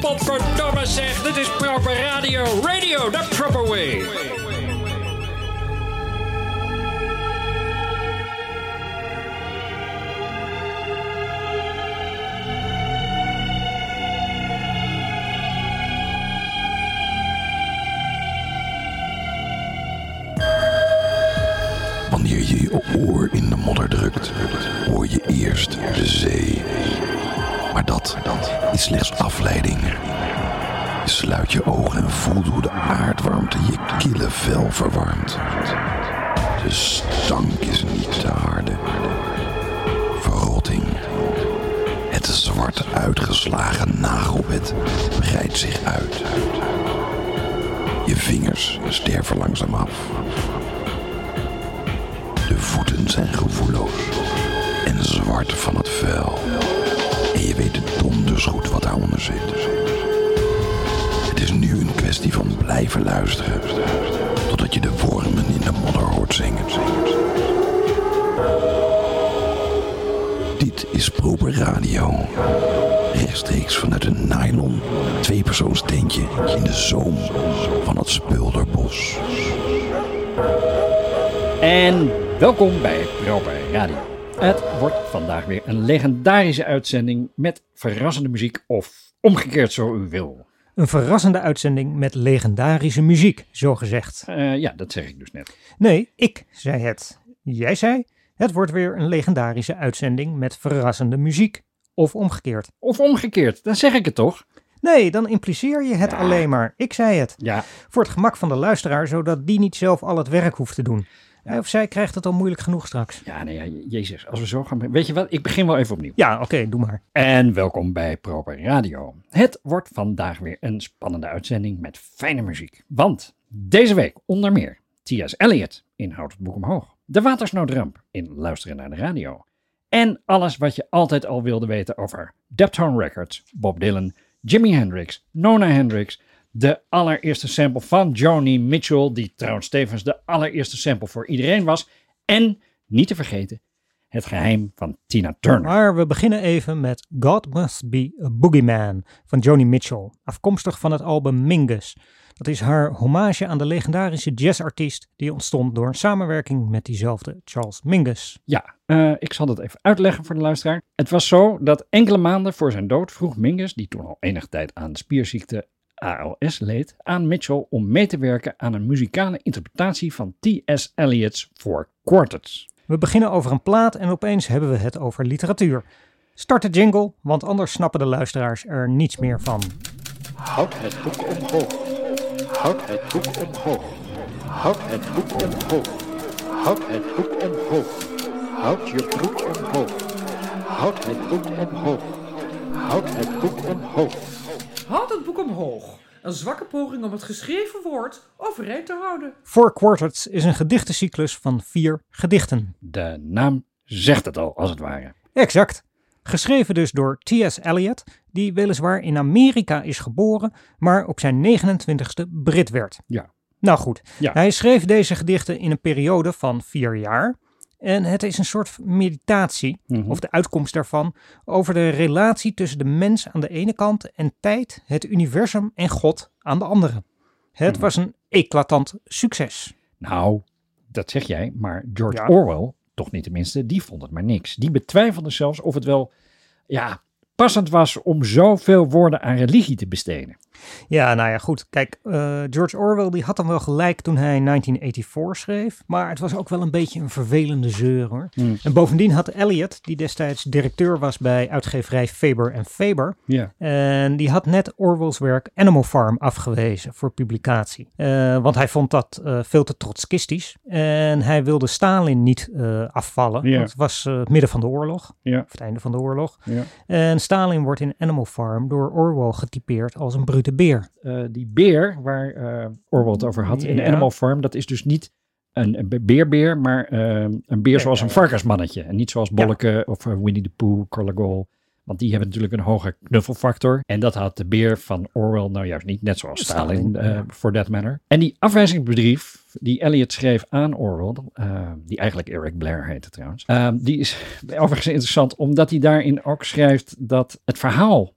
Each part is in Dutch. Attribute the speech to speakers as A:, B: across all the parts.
A: Potverdomme zeg, dit is proper radio. Radio, the proper way.
B: Wanneer je je oor in de modder drukt, hoor je eerst de zee. Maar dat, is slechts afleiding. Je sluit je ogen en voelt hoe de aardwarmte je kille vel verwarmt. De stank is niet te harde. Verrotting. Het zwart uitgeslagen nagelbed breidt zich uit. Je vingers sterven langzaam af. De voeten zijn gevoelloos en zwart van het vuil. Je weet donders goed wat daaronder zit. Het is nu een kwestie van blijven luisteren. Totdat je de wormen in de modder hoort zingen. Dit is Proper Radio. Rechtstreeks vanuit een nylon tweepersoonsteentje in de zoom van het Speulderbos.
A: En welkom bij Proper Radio. Het wordt vandaag weer een legendarische uitzending met verrassende muziek of omgekeerd zo u wil.
C: Een verrassende uitzending met legendarische muziek, zo gezegd.
A: Eh, ja, dat zeg ik dus net.
C: Nee, ik zei het. Jij zei, het wordt weer een legendarische uitzending met verrassende muziek. Of omgekeerd.
A: Of omgekeerd, dan zeg ik het toch?
C: Nee, dan impliceer je het
A: Ja.
C: alleen maar. Ik zei het.
A: Ja,
C: Voor het gemak van de luisteraar, zodat die niet zelf al het werk hoeft te doen. Hij of zij krijgt het al moeilijk genoeg straks.
A: ja, nee, ja, jezus, als we zo gaan... Weet je wat, ik begin wel even opnieuw.
C: Ja, oké, doe maar.
A: En welkom bij Proper Radio. Het wordt vandaag weer een spannende uitzending met fijne muziek. Want deze week onder meer T.S. Eliot in Houd het Boek Omhoog. De Watersnoodramp in Luisteren naar de Radio. En alles wat je altijd al wilde weten over Deptone Records, Bob Dylan, Jimi Hendrix, Nona Hendrix, de allereerste sample van Joni Mitchell, die trouwens tevens de allereerste sample voor iedereen was. En, niet te vergeten, het geheim van Tina Turner.
C: Maar we beginnen even met God Must Be a Boogeyman van Joni Mitchell, afkomstig van het album Mingus. Dat is haar hommage aan de legendarische jazzartiest die ontstond door een samenwerking met diezelfde Charles Mingus.
A: Ja, eh, ik zal dat even uitleggen voor de luisteraar. Het was zo dat enkele maanden voor zijn dood vroeg Mingus, die toen al enige tijd aan spierziekte ALS leed, aan Mitchell om mee te werken aan een muzikale interpretatie van T.S. Eliot's Four Quartets.
C: We beginnen over een plaat en opeens hebben we het over literatuur. Start de jingle, want anders snappen de luisteraars er niets meer van.
D: Houd het boek omhoog. Houd het boek omhoog. Houd het boek omhoog. Houd het boek omhoog. Houd je broek omhoog. Houd het boek omhoog. Houd het boek omhoog.
E: Houd het boek omhoog. Een zwakke poging om het geschreven woord overeind te houden.
C: Four Quartets is een gedichtencyclus van vier gedichten.
A: De naam zegt het al, als het ware.
C: Exact. Geschreven dus door T.S. Eliot, die weliswaar in Amerika is geboren, maar op zijn 29ste Brit werd.
A: Ja.
C: Nou goed,
A: Ja.
C: hij schreef deze gedichten in een periode van vier jaar. En het is een soort meditatie,
A: Mhm.
C: of de uitkomst daarvan, over de relatie tussen de mens aan de ene kant en tijd, het universum en God aan de andere. Het
A: Mhm.
C: was een eclatant succes.
A: Nou, dat zeg jij, maar George
C: Ja.
A: Orwell, toch niet tenminste, die vond het maar niks. Die betwijfelde zelfs of het wel, ja, passend was om zoveel woorden aan religie te besteden.
C: Ja, nou ja, goed. Kijk, eh, George Orwell die had dan wel gelijk toen hij 1984 schreef. Maar het was ook wel een beetje een vervelende zeur hoor.
A: Hmm.
C: En bovendien had Eliot, die destijds directeur was bij uitgeverij Faber en Faber.
A: Ja.
C: En die had net Orwell's werk Animal Farm afgewezen voor publicatie. Eh, want hij vond dat eh, veel te trotskistisch. En hij wilde Stalin niet afvallen. Want het was het midden van de oorlog. Of het einde van de oorlog. En Stalin wordt in Animal Farm door Orwell getypeerd als een brute beer.
A: Eh, die beer waar eh, Orwell het over had in. Animal Farm, dat is dus niet een, een beerbeer, maar eh, een beer zoals een varkensmannetje. En niet zoals Bolleke of eh, Winnie the Pooh, Carlegol. Want die hebben natuurlijk een hoge knuffelfactor. En dat had de beer van Orwell nou juist niet. Net zoals Stalin, eh
C: ja.
A: for that matter. En die afwijzingsbrief die Eliot schreef aan Orwell, eh, die eigenlijk Eric Blair heette trouwens. eh, die is overigens interessant omdat hij daarin ook schrijft dat het verhaal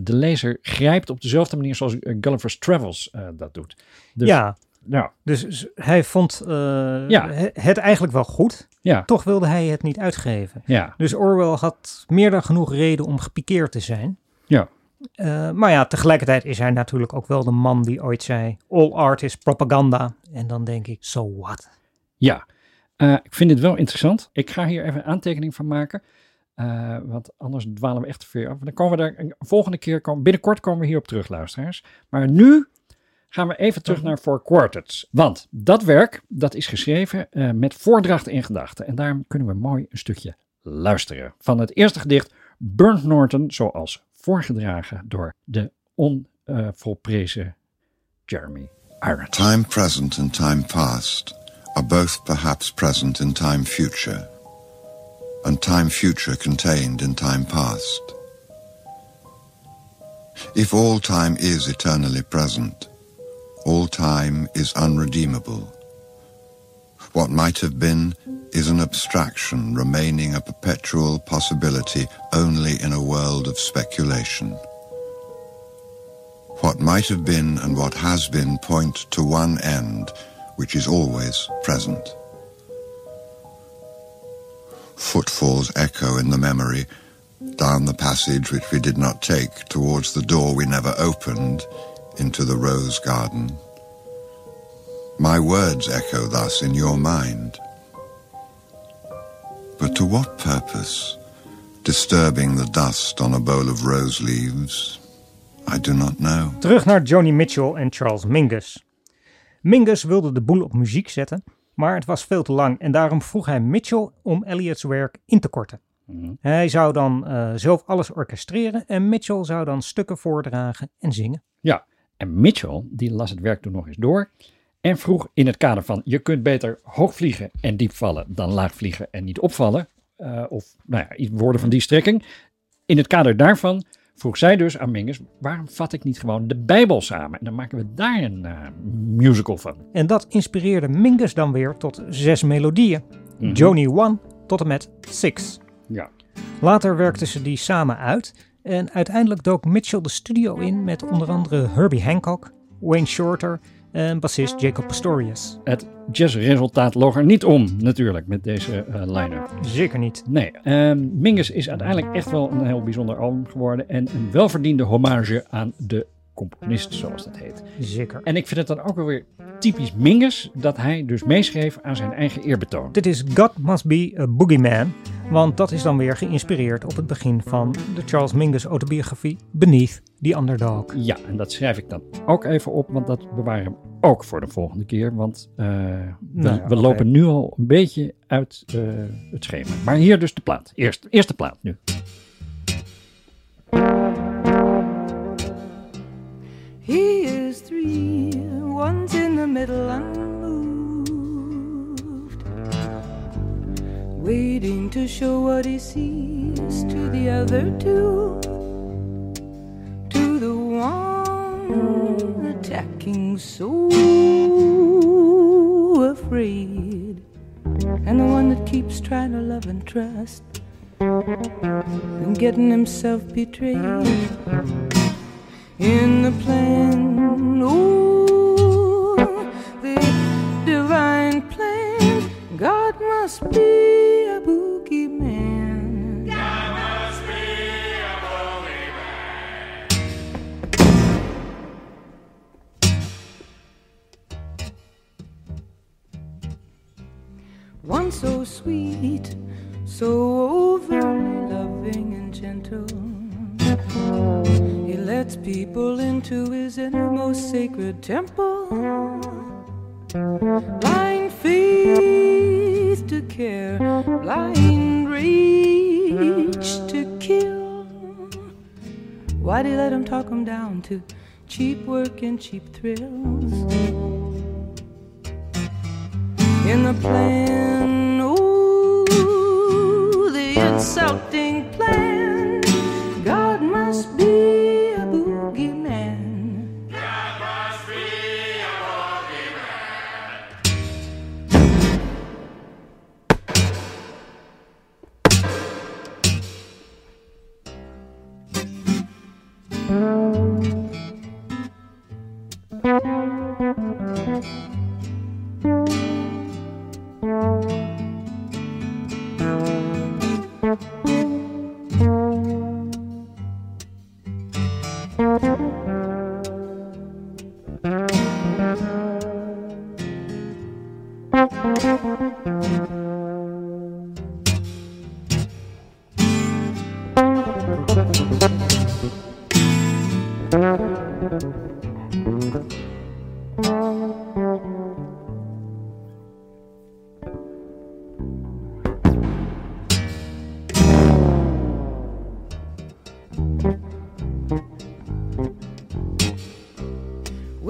A: de lezer grijpt op dezelfde manier zoals Gulliver's Travels dat doet. Dus,
C: ja,
A: ja,
C: dus hij vond
A: Ja.
C: het eigenlijk wel goed.
A: Ja,
C: Toch wilde hij het niet uitgeven.
A: ja,
C: Dus Orwell had meer dan genoeg reden om gepikeerd te zijn.
A: Ja.
C: Eh, maar ja, tegelijkertijd is hij natuurlijk ook wel de man die ooit zei: All art is propaganda. En dan denk ik: so what?
A: ja. Eh, ik vind dit wel interessant. Ik ga hier even een aantekening van maken. eh, want anders dwalen we echt te ver af. Dan komen we daar een volgende keer, komen, binnenkort komen we hierop terug, luisteraars. Maar nu gaan we even terug naar Four Quartets. Want dat werk, dat is geschreven eh, met voordrachten in gedachten. En daarom kunnen we mooi een stukje luisteren. Van het eerste gedicht, Burnt Norton, zoals voorgedragen door de onvolprezen Jeremy Irons.
F: Time present and time past are both perhaps present in time future, and time future contained in time past. If all time is eternally present, all time is unredeemable. What might have been is an abstraction remaining a perpetual possibility only in a world of speculation. What might have been and what has been point to one end, which is always present. Footfalls echo in the memory, down the passage which we did not take, towards the door we never opened, into the rose garden. My words echo thus in your mind. But to what purpose? Disturbing the dust on a bowl of rose leaves? I do not know.
C: Terug naar Joni Mitchell en Charles Mingus. Mingus wilde de boel op muziek zetten, maar het was veel te lang en daarom vroeg hij Mitchell om Elliots werk in te korten.
A: Mhm.
C: Hij zou dan eh, zelf alles orchestreren en Mitchell zou dan stukken voordragen en zingen.
A: Ja, en Mitchell die las het werk toen nog eens door en vroeg in het kader van je kunt beter hoog vliegen en diep vallen dan laag vliegen en niet opvallen. eh, of nou ja, woorden van die strekking. In het kader daarvan vroeg zij dus aan Mingus, waarom vat ik niet gewoon de Bijbel samen? En dan maken we daar een eh, musical van.
C: En dat inspireerde Mingus dan weer tot zes melodieën.
A: Mhm.
C: Joni 1 tot en met 6.
A: Ja.
C: Later werkten ze die samen uit en uiteindelijk dook Mitchell de studio in met onder andere Herbie Hancock, Wayne Shorter en bassist Jacob Pastorius.
A: Het jazzresultaat loog er niet om natuurlijk met deze eh line-up.
C: Zeker niet.
A: Nee, ehm, Mingus is uiteindelijk echt wel een heel bijzonder album geworden en een welverdiende hommage aan de componist, zoals dat heet.
C: Zeker.
A: En ik vind het dan ook wel weer typisch Mingus dat hij dus meeschreef aan zijn eigen eerbetoon.
C: Dit is God Must Be a Boogeyman, want dat is dan weer geïnspireerd op het begin van de Charles Mingus autobiografie Beneath the Underdog.
A: Ja, en dat schrijf ik dan ook even op, want dat bewaren we ook voor de volgende keer. Want eh, we,
C: Nou ja,
A: we
C: oké.
A: lopen nu al een beetje uit eh, het schema. Maar hier dus de plaat. Eerst, eerste plaat nu.
G: Middle unmoved, waiting to show what he sees to the other two, to the one attacking so afraid, and the one that keeps trying to love and trust, and getting himself betrayed in the plan. Ooh, divine plan. God must be a boogeyman. God must be a boogie man. One so sweet, so overly loving and gentle. He lets people into his innermost sacred temple. Blind faith to care, blind rage to kill. Why'd he let him talk him down to cheap work and cheap thrills? In the plan, ooh, the insulting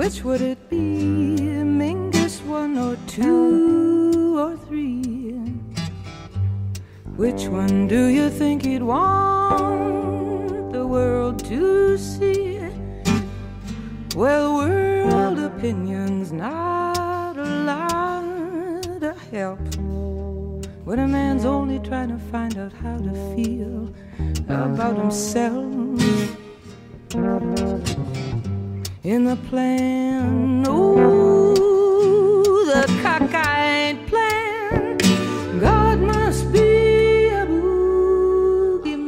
G: Which would it be, Mingus one or two or three? Which one do you think he'd want the world to see? Well, world opinions not a lot of help when a man's only trying to find out how to feel about himself in the plan. Ooh, the cockeyed plan. God must be a boogeyman.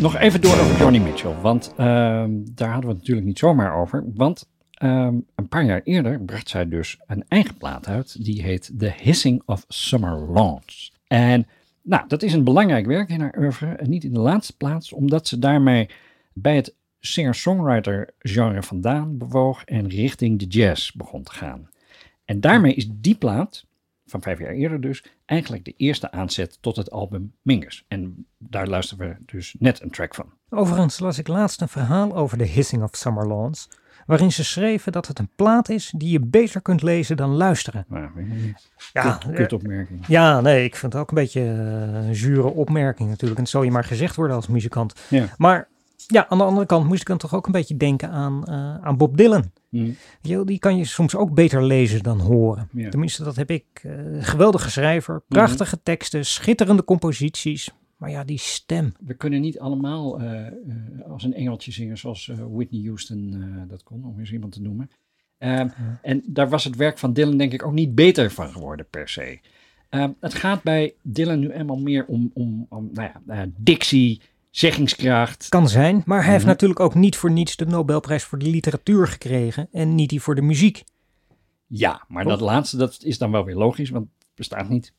A: Nog even door over Johnny Mitchell, want ehm, daar hadden we het natuurlijk niet zomaar over. Want ehm, een paar jaar eerder bracht zij dus een eigen plaat uit, die heet The Hissing of Summer Lawns. En nou, dat is een belangrijk werk in haar en niet in de laatste plaats, omdat ze daarmee bij het singer-songwriter genre vandaan bewoog en richting de jazz begon te gaan. En daarmee is die plaat, van vijf jaar eerder dus, eigenlijk de eerste aanzet tot het album Mingus. En daar luisteren we dus net een track van.
C: Overigens las ik laatst een verhaal over de Hissing of Summer Lawns, waarin ze schreven dat het een plaat is die je beter kunt lezen dan luisteren.
A: Nou.
C: Ja,
A: Kut-
C: eh. Ja, nee, ik vind het ook een beetje eh, een zure opmerking natuurlijk. En het zal je maar gezegd worden als muzikant.
A: Ja.
C: Maar ja, aan de andere kant moest ik dan toch ook een beetje denken aan, eh, aan Bob Dylan. Je wel, Die kan je soms ook beter lezen dan horen. Tenminste, dat heb ik. geweldige schrijver, prachtige teksten, schitterende composities. Maar ja, die stem.
A: We kunnen niet allemaal eh, eh, als een engeltje zingen zoals eh, Whitney Houston dat kon, om eens iemand te noemen. Ehm, En daar was het werk van Dylan denk ik ook niet beter van geworden per se. Ehm, het gaat bij Dylan nu eenmaal meer om, om, om nou ja, dictie, zeggingskracht.
C: Kan zijn, maar hij heeft
A: Mhm.
C: natuurlijk ook niet voor niets de Nobelprijs voor de literatuur gekregen en niet die voor de muziek.
A: Ja, maar dat laatste dat is dan wel weer logisch, want het bestaat niet.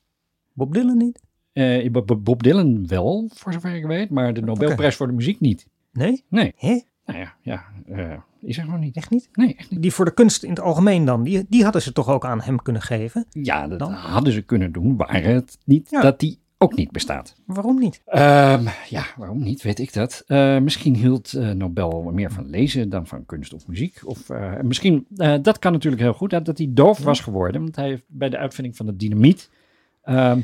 C: Bob Dylan niet?
A: Eh, Bob- Dylan wel, voor zover ik weet, maar de Nobelprijs voor de muziek niet.
C: Nee?
A: Nee.
C: Hè?
A: Nou ja, ja eh, is er gewoon niet.
C: Echt niet?
A: Nee, echt niet.
C: Die voor de kunst in het algemeen dan, die, die hadden ze toch ook aan hem kunnen geven?
A: Ja, dat
C: Dan?
A: hadden ze kunnen doen, waar het niet
C: Ja.
A: dat die ook niet bestaat.
C: Waarom niet?
A: Ehm, ja, waarom niet, weet ik dat. Eh, misschien hield Nobel meer van lezen dan van kunst of muziek. Of misschien, dat kan natuurlijk heel goed, dat hij doof was geworden. Want hij heeft bij de uitvinding van de dynamiet, ehm,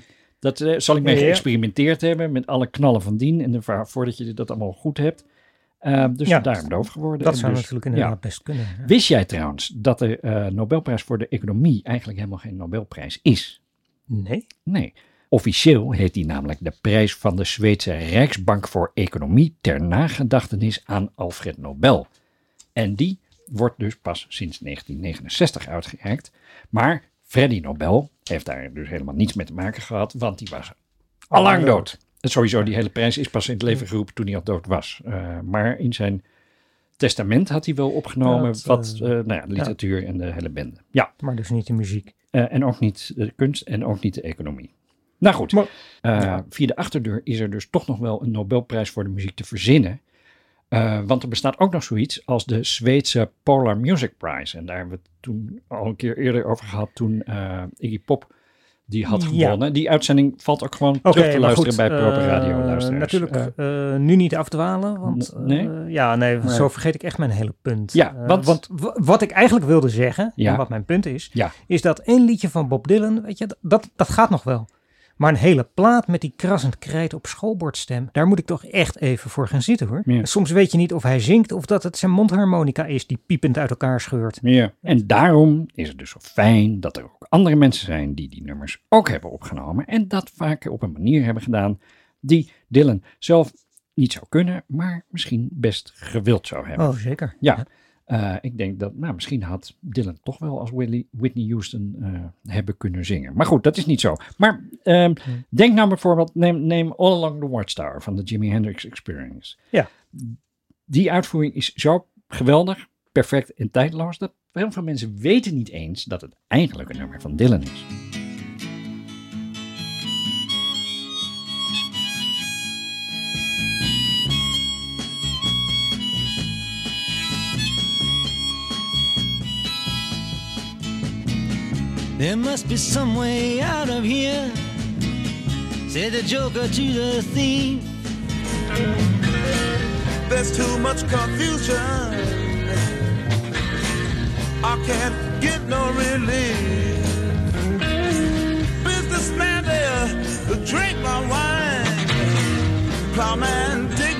A: dat eh, zal ik mee
C: Ja.
A: geëxperimenteerd hebben met alle knallen van dien. En de, voordat je dat allemaal goed hebt. Ehm, dus
C: Ja,
A: daarom doof geworden.
C: Dat
A: En
C: zou
A: dus,
C: natuurlijk
A: ja.
C: inderdaad best kunnen. ja.
A: Wist jij trouwens dat de eh, Nobelprijs voor de economie eigenlijk helemaal geen Nobelprijs is?
C: Nee?
A: Nee. Officieel heet die namelijk de prijs van de Zweedse Rijksbank voor Economie ter nagedachtenis aan Alfred Nobel. En die wordt dus pas sinds 1969 uitgereikt. Maar Freddy Nobel heeft daar dus helemaal niets mee te maken gehad, want die was allang dood. En sowieso, die hele prijs is pas in het leven geroepen toen hij al dood was. Eh, maar in zijn testament had hij wel opgenomen
C: Dat,
A: wat,
C: eh,
A: nou ja, literatuur en de hele bende. Ja,
C: Maar dus niet de muziek.
A: en ook niet de kunst en ook niet de economie. Nou goed,
C: Maar-
A: via de achterdeur is er dus toch nog wel een Nobelprijs voor de muziek te verzinnen. Eh, want er bestaat ook nog zoiets als de Zweedse Polar Music Prize. En daar hebben we het toen al een keer eerder over gehad toen eh, Iggy Pop die had
C: Ja.
A: gewonnen. Die uitzending valt ook gewoon terug te luisteren
C: goed,
A: bij Proper
C: eh,
A: Radio luisteraars.
C: Natuurlijk nu niet afdwalen, want
A: nee?
C: ja, nee,
A: Nee.
C: zo vergeet ik echt mijn hele punt.
A: Ja, want-
C: want wat ik eigenlijk wilde zeggen,
A: Ja.
C: en wat mijn punt is,
A: Ja.
C: is dat één liedje van Bob Dylan, weet je, dat, dat gaat nog wel. Maar een hele plaat met die krassend krijt op schoolbordstem, daar moet ik toch echt even voor gaan zitten hoor.
A: Ja.
C: Soms weet je niet of hij zingt of dat het zijn mondharmonica is die piepend uit elkaar scheurt.
A: Ja. En daarom is het dus zo fijn dat er ook andere mensen zijn die die nummers ook hebben opgenomen. En dat vaak op een manier hebben gedaan die Dylan zelf niet zou kunnen, maar misschien best gewild zou hebben.
C: Oh, zeker.
A: Ja. Eh, ik denk dat, nou, misschien had Dylan toch wel als Whitney, Whitney Houston eh, hebben kunnen zingen. Maar goed, dat is niet zo. Maar ehm, denk nou bijvoorbeeld, neem, neem All Along the Watchtower van de Jimi Hendrix Experience.
C: Ja.
A: Die uitvoering is zo geweldig, perfect en tijdloos, dat heel veel mensen weten niet eens dat het eigenlijk een nummer van Dylan is.
H: There must be some way out of here, said the joker to the thief.
I: There's too much confusion. I can't get no relief. Businessman there drink my wine. Plowman dig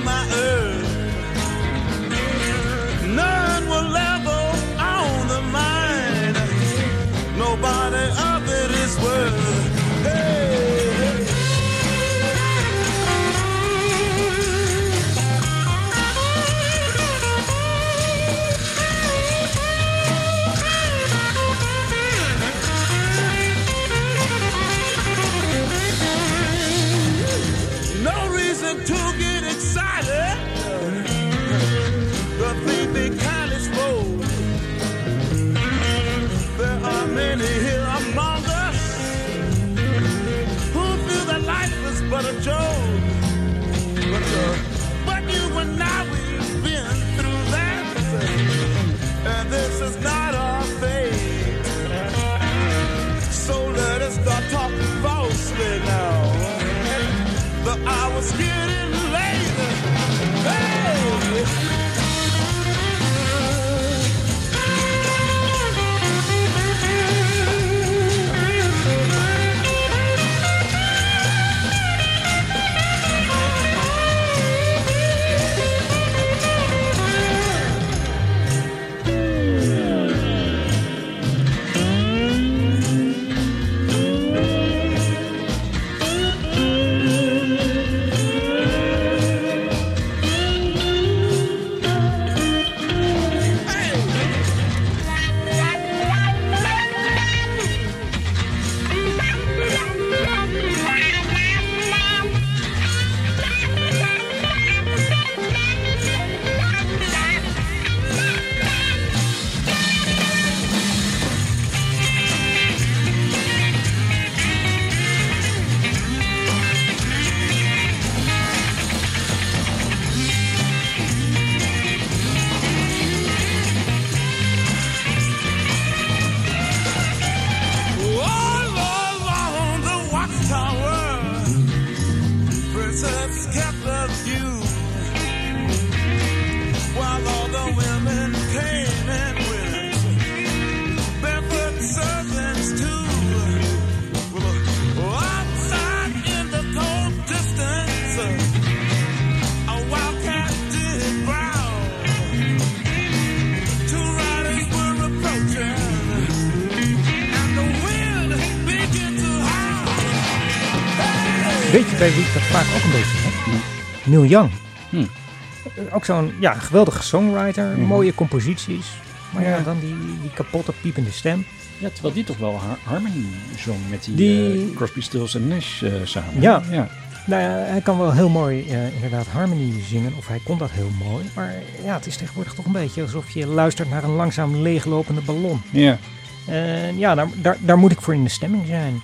C: ook een beetje heb? Neil Young.
A: Hm.
C: Eh, Ook zo'n ja, geweldige songwriter,
A: Mhm.
C: mooie composities. Maar ja,
A: Ja.
C: dan die, die kapotte piepende stem.
A: Ja, terwijl die toch wel har- Harmony zong met die,
C: Die-
A: eh, Crosby, Stills en Nash eh, samen.
C: Ja.
A: ja.
C: Nou ja, hij kan wel heel mooi eh, inderdaad harmony zingen, of hij kon dat heel mooi. Maar ja, het is tegenwoordig toch een beetje alsof je luistert naar een langzaam leeglopende ballon.
A: Ja.
C: En ja, daar, daar, daar moet ik voor in de stemming zijn.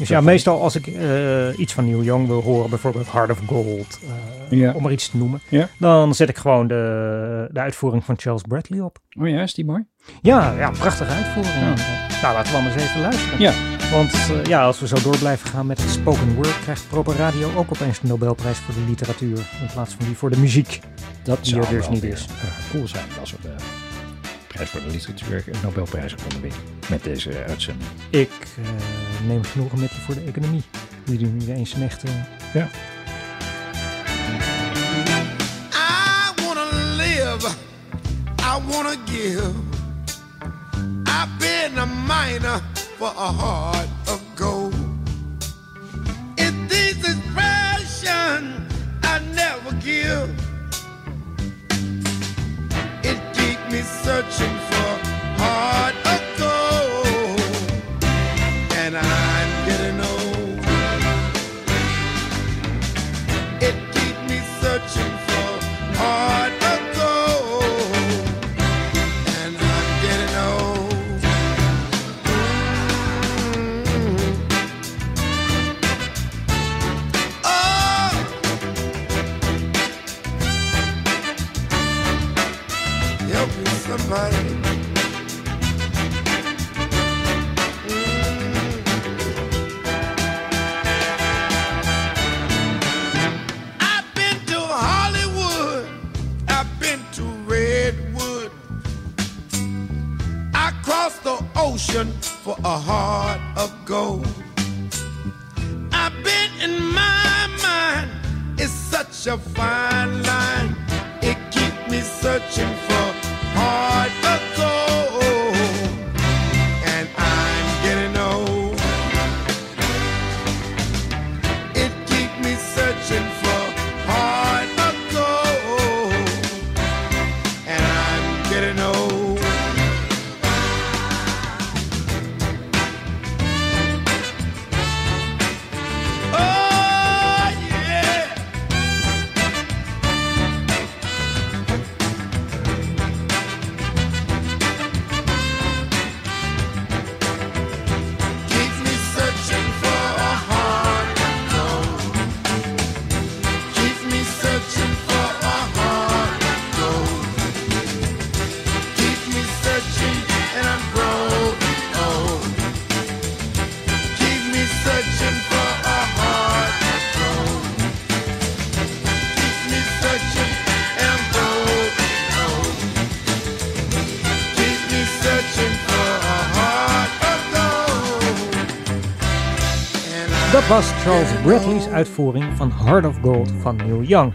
C: Dus ja, meestal als ik eh, iets van Neil Young wil horen, bijvoorbeeld Heart of Gold, eh,
A: Ja.
C: om er iets te noemen,
A: Ja.
C: dan zet ik gewoon de, de uitvoering van Charles Bradley op.
A: Oh ja, is die mooi?
C: Ja, ja prachtige uitvoering.
A: Ja.
C: Nou, laten we anders even luisteren.
A: Ja.
C: Want eh, ja, als we zo door blijven gaan met spoken word, krijgt Proper Radio ook opeens de Nobelprijs voor de literatuur. In plaats van die voor de muziek.
A: Dat
C: Die er
A: zou
C: dus niet
A: weer,
C: is.
A: cool zijn als we voor de literatuur een Nobelprijs konden winnen met deze uitzending.
C: Ik eh, neem genoegen met je voor de economie. Die doen niet eens een echte...
A: Ja.
I: I wanna live, I wanna give. I've been a miner for a heart of gold. In this expression, I never give.
C: Was Charles Bradley's uitvoering van Heart of Gold van Neil Young.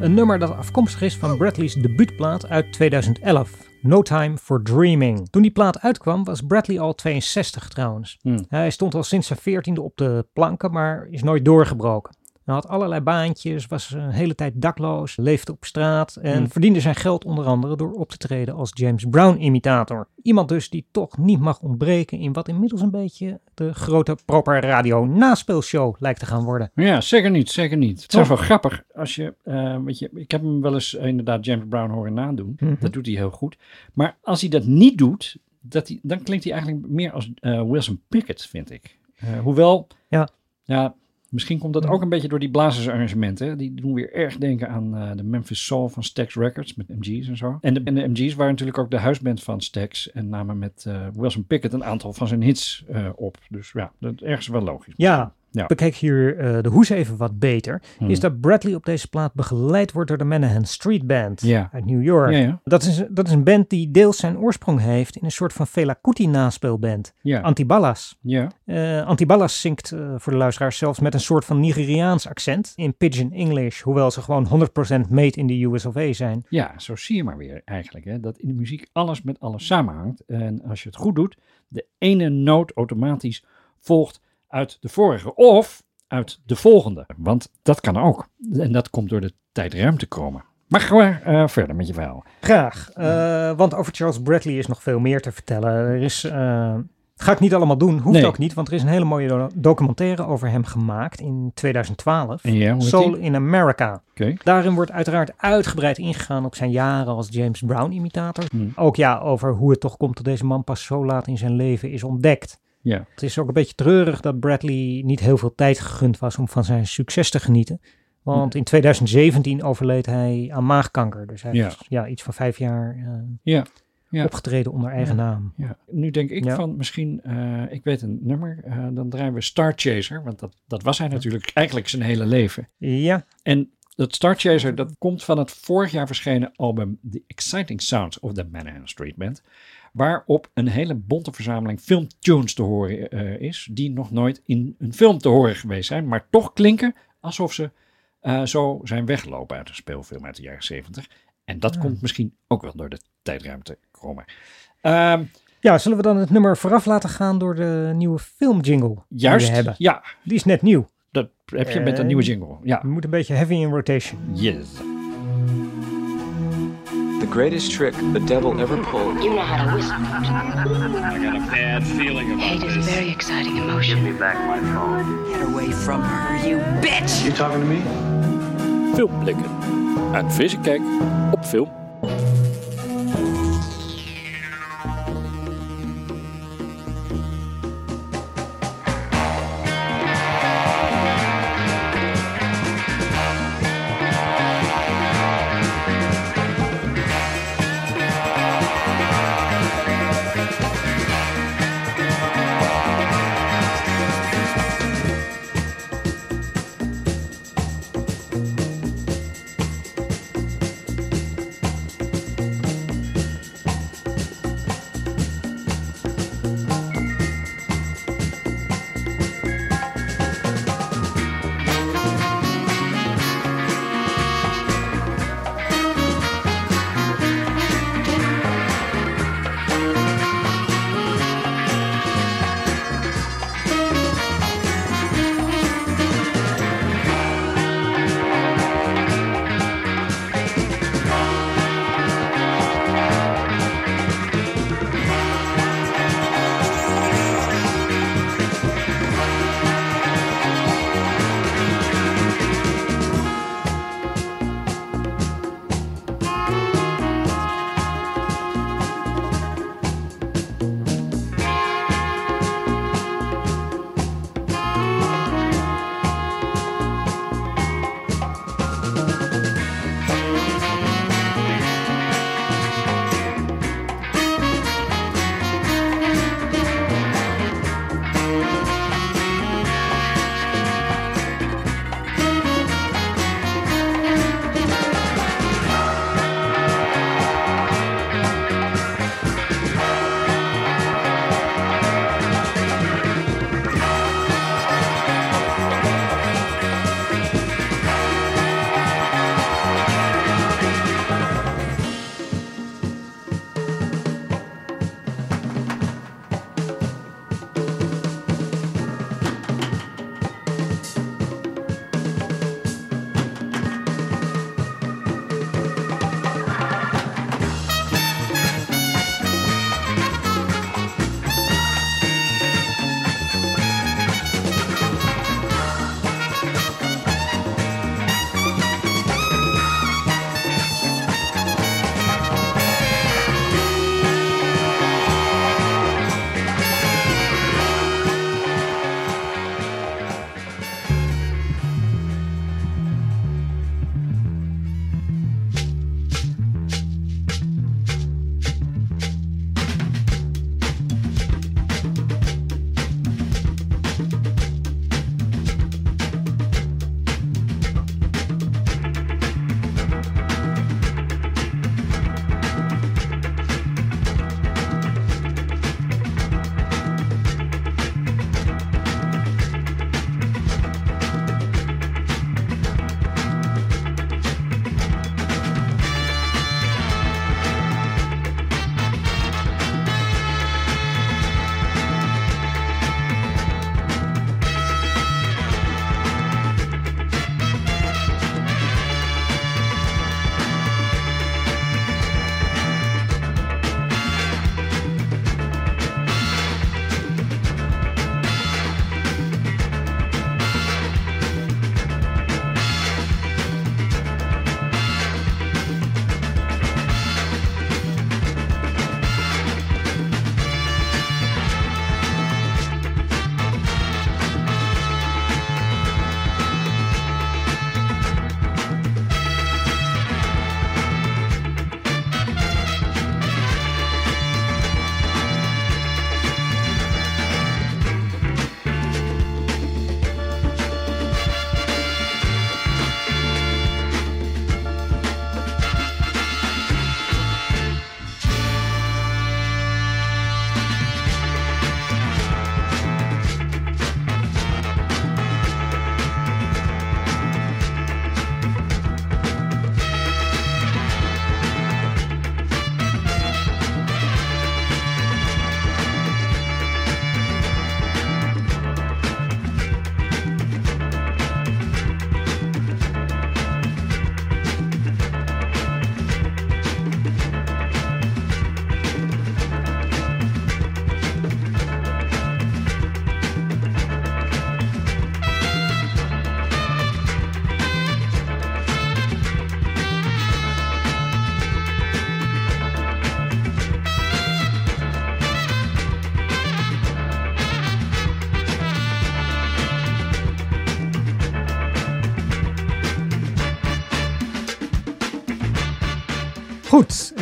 C: Een nummer dat afkomstig is van Bradley's debuutplaat uit 2011, No Time for Dreaming. Toen die plaat uitkwam was Bradley al 62 trouwens.
A: Hmm.
C: Hij stond al sinds zijn 14e op de planken, maar is nooit doorgebroken. Hij had allerlei baantjes, was een hele tijd dakloos, leefde op straat en
A: Hmm.
C: verdiende zijn geld onder andere door op te treden als James Brown-imitator. Iemand dus die toch niet mag ontbreken in wat inmiddels een beetje de grote proper radio naspeelshow lijkt te gaan worden.
A: Ja, zeker niet, zeker niet. Het is wel grappig als je, eh, weet je, ik heb hem wel eens eh, inderdaad James Brown horen nadoen.
C: Mhm.
A: Dat doet hij heel goed. Maar als hij dat niet doet, dat hij, dan klinkt hij eigenlijk meer als eh, Wilson Pickett, vind ik. Hoewel,
C: Ja.
A: ja, misschien komt dat
C: Ja.
A: ook een beetje door die blazersarrangementen. hè. Die doen weer erg denken aan eh, de Memphis Soul van Stax Records met MG's en zo. En de, en de MG's waren natuurlijk ook de huisband van Stax en namen met eh, Wilson Pickett een aantal van zijn hits eh, op. Dus ja, dat is ergens wel logisch.
C: Ja,
A: Ja.
C: bekijk hier eh, de hoes even wat beter.
A: Hmm.
C: Is dat Bradley op deze plaat begeleid wordt door de Manahan Street Band
A: Ja.
C: uit New York.
A: Ja.
C: Dat, is, dat is een band die deels zijn oorsprong heeft in een soort van Fela Kuti naspeelband. Antiballas.
A: Ja.
C: Eh, Antiballas zingt eh, voor de luisteraars zelfs met een soort van Nigeriaans accent in Pidgin English, hoewel ze gewoon 100% made in de US of A zijn.
A: Ja, zo zie je maar weer eigenlijk. Hè, dat in de muziek alles met alles samenhangt. En als je het goed doet, de ene noot automatisch volgt uit de vorige. Of uit de volgende. Want dat kan ook. En dat komt door de tijd-ruimte komen. Maar gewoon eh, verder met je verhaal.
C: Graag, eh, want over Charles Bradley is nog veel meer te vertellen. Er is, eh, ga ik niet allemaal doen, hoeft
A: Nee.
C: ook niet, want er is een hele mooie do- documentaire over hem gemaakt in 2012.
A: En ja, hoe heet
C: Soul in America.
A: Oké.
C: Daarin wordt uiteraard uitgebreid ingegaan op zijn jaren als James Brown-imitator.
A: Hmm.
C: Ook ja, over hoe het toch komt dat deze man pas zo laat in zijn leven is ontdekt.
A: Ja.
C: Het is ook een beetje treurig dat Bradley niet heel veel tijd gegund was om van zijn succes te genieten. Want in 2017 overleed hij aan maagkanker. Dus hij
A: Ja.
C: heeft ja, iets van vijf jaar eh,
A: Ja. Ja.
C: opgetreden onder eigen naam.
A: Ja. Nu denk ik van misschien, eh, ik weet een nummer, eh, dan draaien we Star Chaser. Want dat, dat was hij natuurlijk eigenlijk zijn hele leven.
C: Ja,
A: En dat Star Chaser, dat komt van het vorig jaar verschenen album The Exciting Sounds of the Manahan Street Band. Waarop een hele bonte verzameling filmtunes te horen eh, is, die nog nooit in een film te horen geweest zijn, maar toch klinken alsof ze eh, zo zijn weggelopen uit een speelfilm uit de jaren 70. En dat komt misschien ook wel door de tijdruimte komen. Ehm,
C: ja, zullen we dan het nummer vooraf laten gaan door de nieuwe filmjingle
A: juist,
C: die we hebben?
A: ja,
C: Die is net nieuw.
A: dat heb je met een
C: En-
A: nieuwe jingle. Ja,
C: Je moet een beetje heavy in rotation.
A: yes.
J: The greatest trick the devil ever pulled.
K: You know how to whistle.
L: I got a bad feeling about
K: Hate is a very exciting emotion.
L: Give me back my phone.
K: Get away from her, you bitch!
L: You talking to me?
M: Filmblikken. Een frisse kijk op film.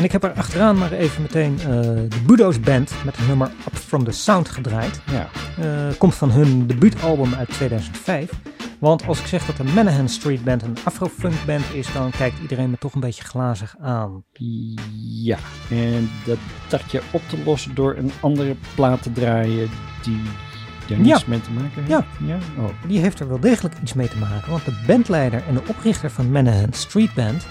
C: En ik heb er achteraan maar even meteen eh, de Budo's Band met het nummer Up From The Sound gedraaid.
G: Ja.
C: Eh, komt van hun debuutalbum uit 2005. Want als ik zeg dat de Manahan Street Band een afrofunk band is, dan kijkt iedereen me toch een beetje glazig aan.
G: Ja, en dat dacht je op te lossen door een andere plaat te draaien die er niets
C: Ja.
G: mee te maken heeft?
C: Ja.
G: ja? Oh.
C: Die heeft er wel degelijk iets mee te maken, want de bandleider en de oprichter van Manahan Street Band,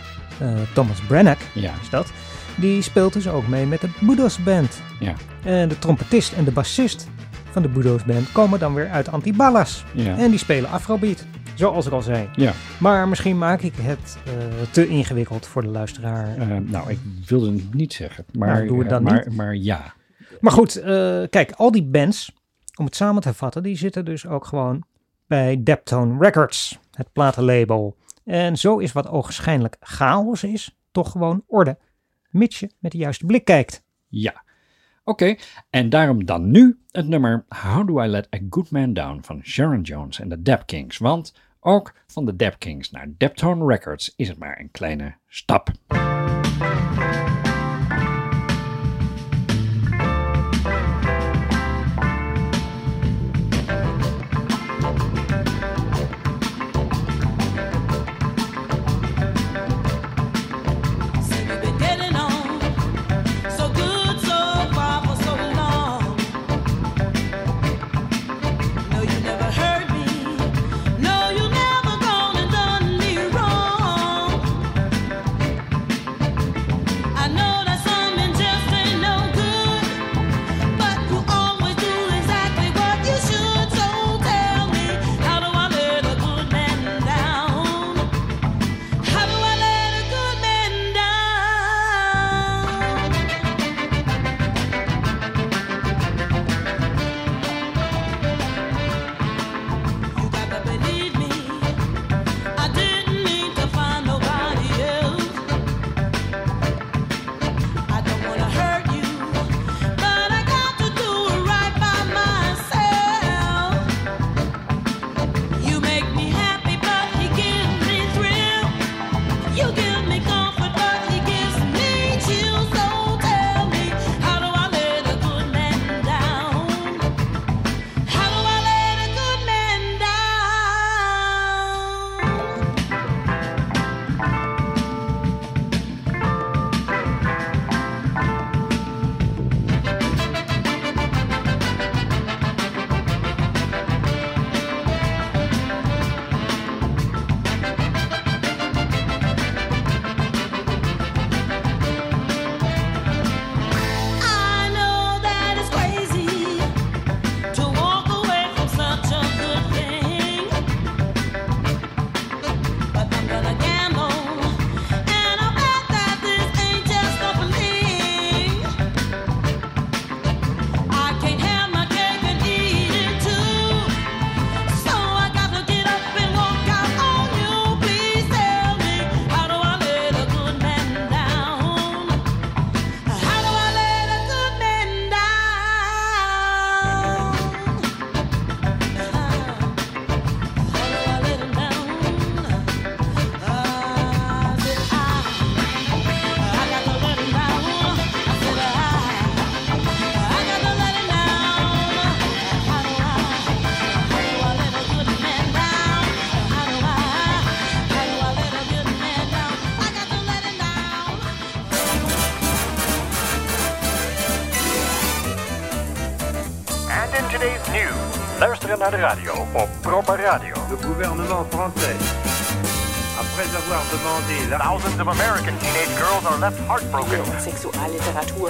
C: Thomas Branagh,
G: Ja.
C: is dat, die speelt dus ook mee met de Budo's Band.
G: Ja.
C: En de trompetist en de bassist van de Budo's Band komen dan weer uit Antibalas.
G: Ja.
C: En die spelen Afrobeat, zoals ik al zei.
G: Ja.
C: Maar misschien maak ik het eh, te ingewikkeld voor de luisteraar.
G: Eh, nou, ik wilde het niet zeggen, maar,
C: Nou, doe het dan
G: maar,
C: niet.
G: maar ja.
C: Maar goed, eh, kijk, al die bands, om het samen te vatten, die zitten dus ook gewoon bij Deptone Records, het platenlabel. En zo is wat ogenschijnlijk chaos is, toch gewoon orde, mits je met de juiste blik kijkt.
G: Ja. Oké, en daarom dan nu het nummer How Do I Let a Good Man Down van Sharon Jones en de Dap Kings. Want ook van de Dap Kings naar Deptone Records is het maar een kleine stap.
A: De radio op Proper Radio.
N: Le gouvernement français, après avoir demandé la...
A: Thousands of American teenage girls are left heartbroken.
O: Sexualliteratur.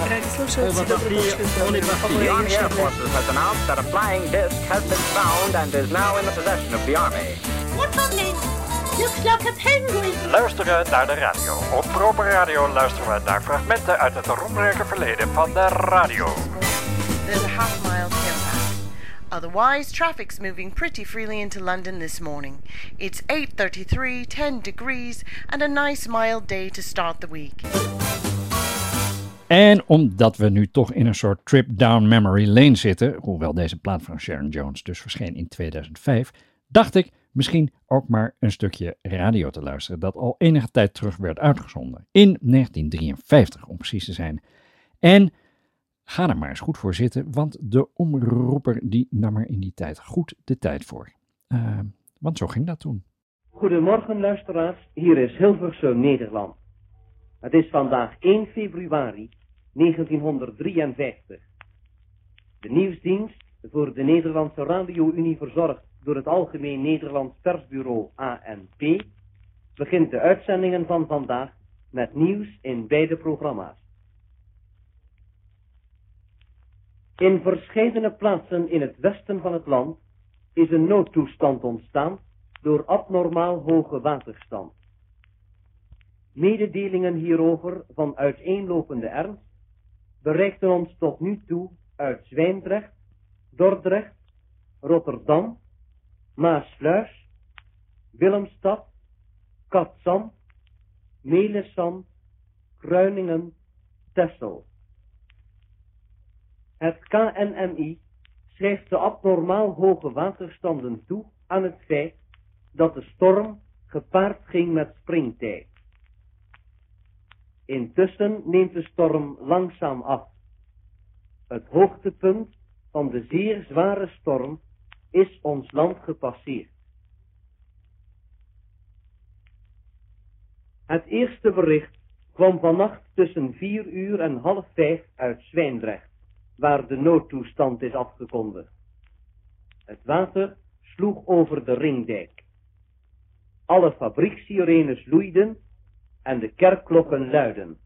P: The Army Air Forces has announced that a flying disc has been found and is now in the possession of the Army.
O: What it? Looks like a penguin.
A: Luisteren naar de radio. Op Proper Radio luisteren we naar fragmenten uit het roemrijke verleden van de radio.
Q: There's a half mile. Otherwise, traffic's moving pretty freely into London this morning. It's 8:33, 10 degrees, and a nice mild day to start the week.
G: En omdat we nu toch in een soort trip down memory lane zitten, hoewel deze plaat van Sharon Jones dus verscheen in 2005, dacht ik,
A: misschien ook maar een stukje radio te luisteren dat al enige tijd terug werd uitgezonden. In 1953 om precies te zijn. En ga er maar eens goed voor zitten, want de omroeper die nam er in die tijd goed de tijd voor. Eh, want zo ging dat toen.
R: Goedemorgen luisteraars, hier is Hilversum Nederland. Het is vandaag 1 februari 1953. De nieuwsdienst voor de Nederlandse Radio-Unie verzorgd door het Algemeen Nederlands Persbureau ANP begint de uitzendingen van vandaag met nieuws in beide programma's. In verscheidene plaatsen in het westen van het land is een noodtoestand ontstaan door abnormaal hoge waterstand. Mededelingen hierover van uiteenlopende ernst bereikten ons tot nu toe uit Zwijndrecht, Dordrecht, Rotterdam, Maasluis, Willemstad, Katzand, Melissant, Kruiningen, Texel. Het KNMI schrijft de abnormaal hoge waterstanden toe aan het feit dat de storm gepaard ging met springtijd. Intussen neemt de storm langzaam af. Het hoogtepunt van de zeer zware storm is ons land gepasseerd. Het eerste bericht kwam vannacht tussen vier uur en half vijf uit Zwijndrecht, waar de noodtoestand is afgekondigd. Het water sloeg over de ringdijk. Alle fabriekssirenes loeiden en de kerkklokken luiden.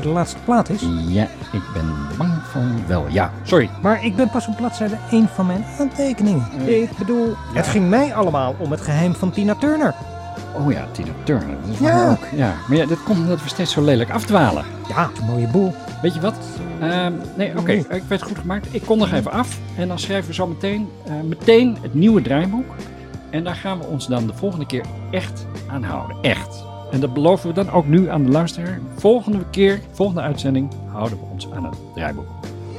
C: De laatste plaat is?
A: Ja, ik ben bang van wel. Ja, sorry.
C: Maar ik ben pas op bladzijde 1 van mijn aantekeningen. Ik bedoel, het ging mij allemaal om het geheim van Tina Turner.
A: Oh ja, Tina Turner. Dat is
C: Ja.
A: ook. ja. Maar ja, dat komt omdat we steeds zo lelijk afdwalen.
C: Ja, een mooie boel.
A: Weet je wat? Ehm, nee, oké. Ik het goed gemaakt. Ik kondig even af. En dan schrijven we zo meteen, eh, meteen het nieuwe draaiboek. En daar gaan we ons dan de volgende keer echt aan houden. Echt. En dat beloven we dan ook nu aan de luisteraar. Volgende keer, volgende uitzending, houden we ons aan het draaiboek.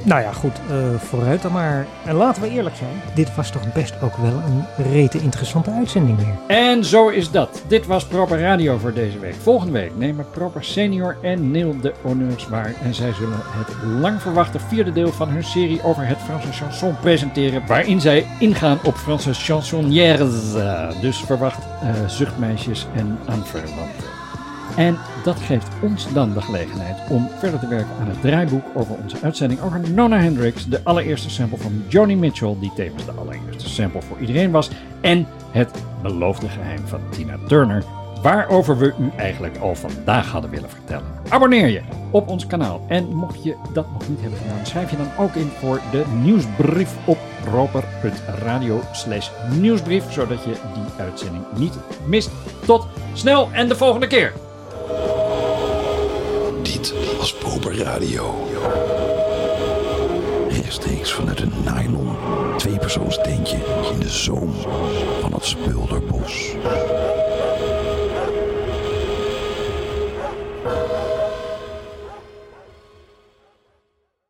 C: Nou ja, goed, eh, vooruit dan maar. En laten we eerlijk zijn, dit was toch best ook wel een rete interessante uitzending weer.
A: En zo is dat. Dit was Proper Radio voor deze week. Volgende week nemen Proper Senior en Neil de honneurs waar. En zij zullen het lang verwachte vierde deel van hun serie over het Franse chanson presenteren. Waarin zij ingaan op Franse chansonnières. Dus verwacht eh, zuchtmeisjes en aanverwanten. En dat geeft ons dan de gelegenheid om verder te werken aan het draaiboek over onze uitzending over Nona Hendrix, de allereerste sample van Joni Mitchell, die tevens de allereerste sample voor iedereen was, en het beloofde geheim van Tina Turner, waarover we u eigenlijk al vandaag hadden willen vertellen. Abonneer je op ons kanaal en mocht je dat nog niet hebben gedaan, schrijf je dan ook in voor de nieuwsbrief op proper.radio slash nieuwsbrief, zodat je die uitzending niet mist. Tot snel en de volgende keer!
B: Dit was Proper Radio. Rechtstreeks vanuit een nylon tweepersoonstentje in de zoom van het Spulderbos.